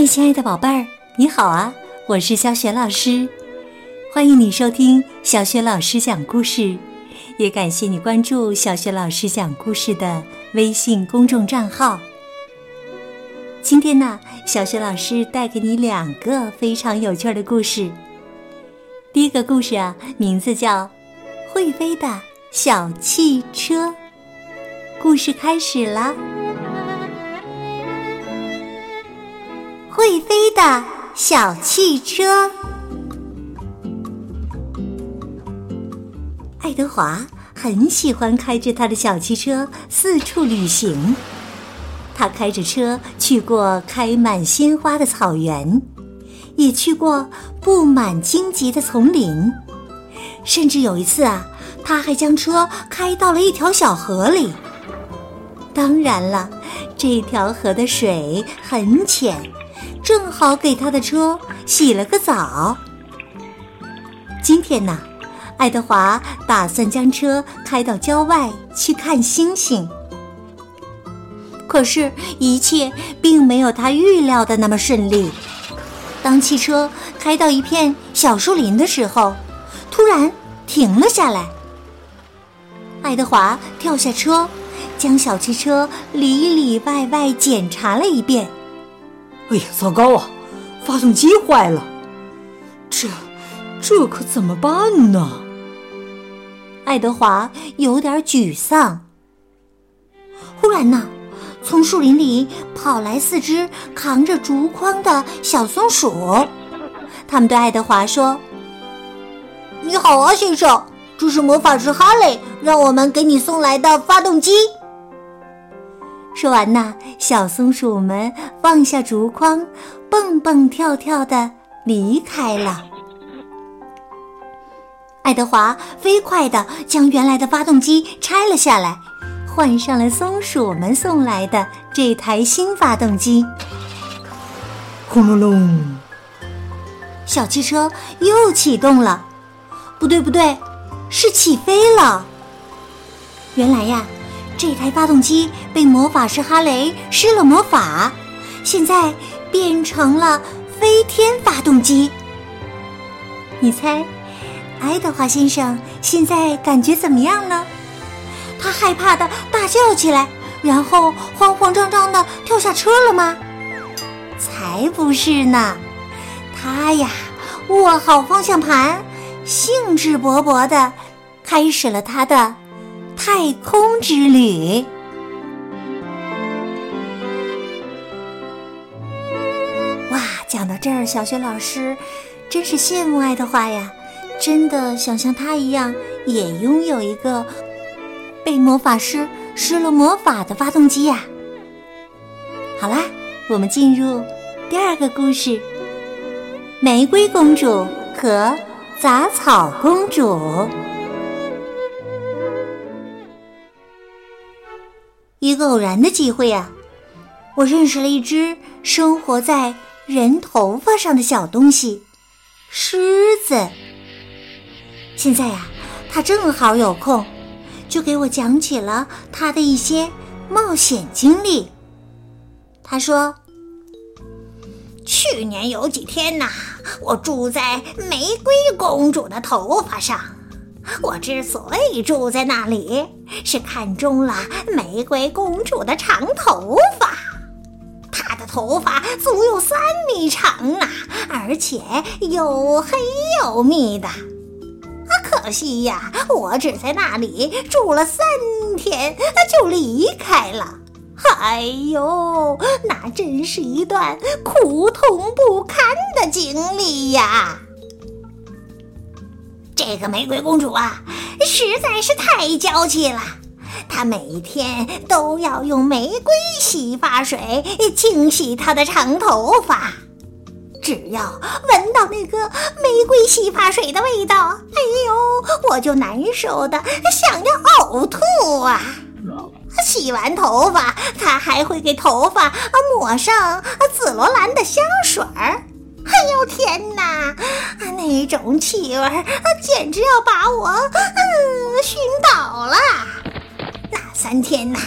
嗨，亲爱的宝贝儿，你好啊！我是小雪老师，欢迎你收听小雪老师讲故事，也感谢你关注小雪老师讲故事的微信公众账号。今天呢，小雪老师带给你两个非常有趣的故事。第一个故事啊，名字叫《会飞的小汽车》。故事开始了。会飞的小汽车。爱德华很喜欢开着他的小汽车四处旅行。他开着车去过开满鲜花的草原，也去过布满荆棘的丛林，甚至有一次啊，他还将车开到了一条小河里。当然了，这条河的水很浅。正好给他的车洗了个澡。今天呢，爱德华打算将车开到郊外去看星星。可是，一切并没有他预料的那么顺利。当汽车开到一片小树林的时候，突然停了下来。爱德华跳下车，将小汽车里里外外检查了一遍。哎呀，糟糕啊！发动机坏了，这这可怎么办呢？爱德华有点沮丧。忽然呢，从树林里跑来四只扛着竹筐的小松鼠，他们对爱德华说：“你好啊，先生，这是魔法师哈雷让我们给你送来的发动机。”说完呐，小松鼠们放下竹筐，蹦蹦跳跳的离开了。爱德华飞快的将原来的发动机拆了下来，换上了松鼠们送来的这台新发动机。轰隆隆，小汽车又启动了。不对，不对，是起飞了。原来呀。这台发动机被魔法师哈雷施了魔法，现在变成了飞天发动机。你猜，爱德华先生现在感觉怎么样呢？他害怕的大叫起来，然后慌慌张张的跳下车了吗？才不是呢！他呀，握好方向盘，兴致勃勃的开始了他的。太空之旅。哇，讲到这儿，小雪老师真是羡慕爱德华呀！真的想像他一样，也拥有一个被魔法师施了魔法的发动机呀。好啦，我们进入第二个故事：玫瑰公主和杂草公主。一个偶然的机会呀，我认识了一只生活在人头发上的小东西——狮子。现在呀，它正好有空，就给我讲起了他的一些冒险经历。他说：“去年有几天呐，我住在玫瑰公主的头发上。”我之所以住在那里，是看中了玫瑰公主的长头发。她的头发足有三米长呢，而且又黑又密的。啊，可惜呀，我只在那里住了三天就离开了。哎呦，那真是一段苦痛不堪的经历呀！这个玫瑰公主啊，实在是太娇气了。她每天都要用玫瑰洗发水清洗她的长头发，只要闻到那个玫瑰洗发水的味道，哎呦，我就难受的想要呕吐啊！洗完头发，她还会给头发抹上紫罗兰的香水儿。哎呦天哪，那种气味简直要把我三天呐，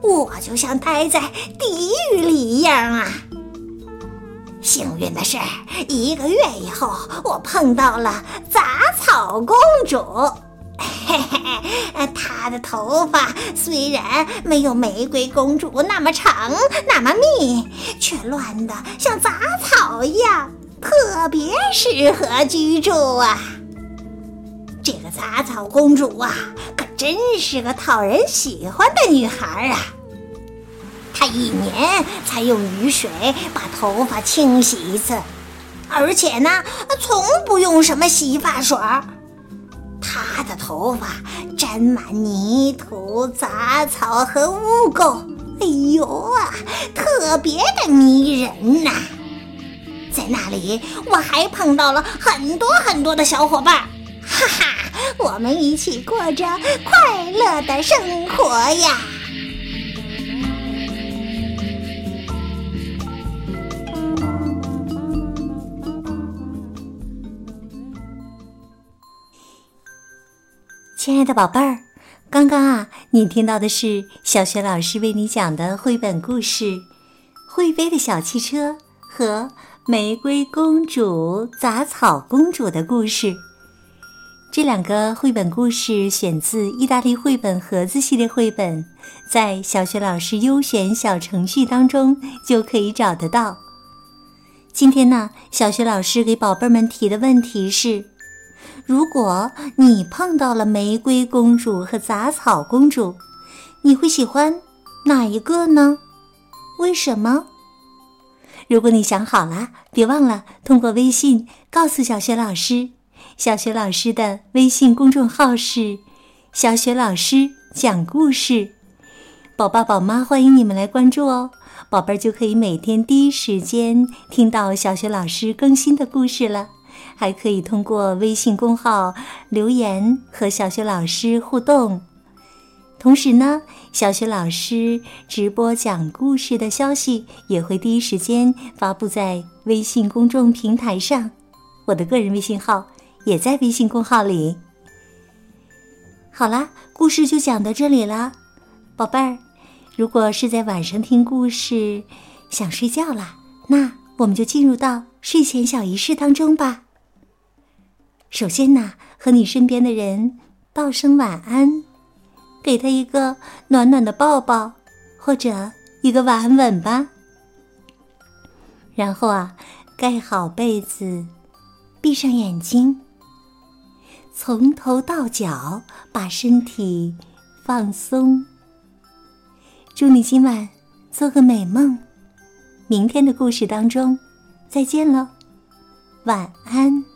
我就像待在地狱里一样啊。幸运的是，一个月以后，我碰到了杂草公主。嘿嘿，她的头发虽然没有玫瑰公主那么长、那么密，却乱得像杂草一样，特别适合居住啊。这个杂草公主啊，真是个讨人喜欢的女孩啊。她一年才用雨水把头发清洗一次，而且呢，从不用什么洗发水。她的头发沾满泥土、杂草和污垢，哎呦啊，特别的迷人呐！在那里，我还碰到了很多很多的小伙伴，哈哈，我们一起过着快乐的生活呀！亲爱的宝贝儿，刚刚啊，你听到的是小雪老师为你讲的绘本故事《会飞的小汽车》和《玫瑰公主、杂草公主》的故事。这两个绘本故事选自意大利绘本盒子系列绘本，在小学老师优选小程序当中就可以找得到。今天呢，小学老师给宝贝们提的问题是。如果你碰到了玫瑰公主和杂草公主，你会喜欢哪一个呢？为什么？如果你想好了，别忘了通过微信告诉小学老师。小雪老师的微信公众号是“小雪老师讲故事”，宝爸宝妈欢迎你们来关注哦，宝贝儿就可以每天第一时间听到小雪老师更新的故事了。还可以通过微信公号留言和小雪老师互动，同时呢，小雪老师直播讲故事的消息也会第一时间发布在微信公众平台上。我的个人微信号也在微信公号里。好啦，故事就讲到这里了，宝贝儿。如果是在晚上听故事想睡觉啦，那我们就进入到睡前小仪式当中吧。首先呢，和你身边的人道声晚安，给他一个暖暖的抱抱，或者一个晚安吻吧。然后啊，盖好被子，闭上眼睛，从头到脚把身体放松。祝你今晚做个美梦，明天的故事当中再见喽，晚安。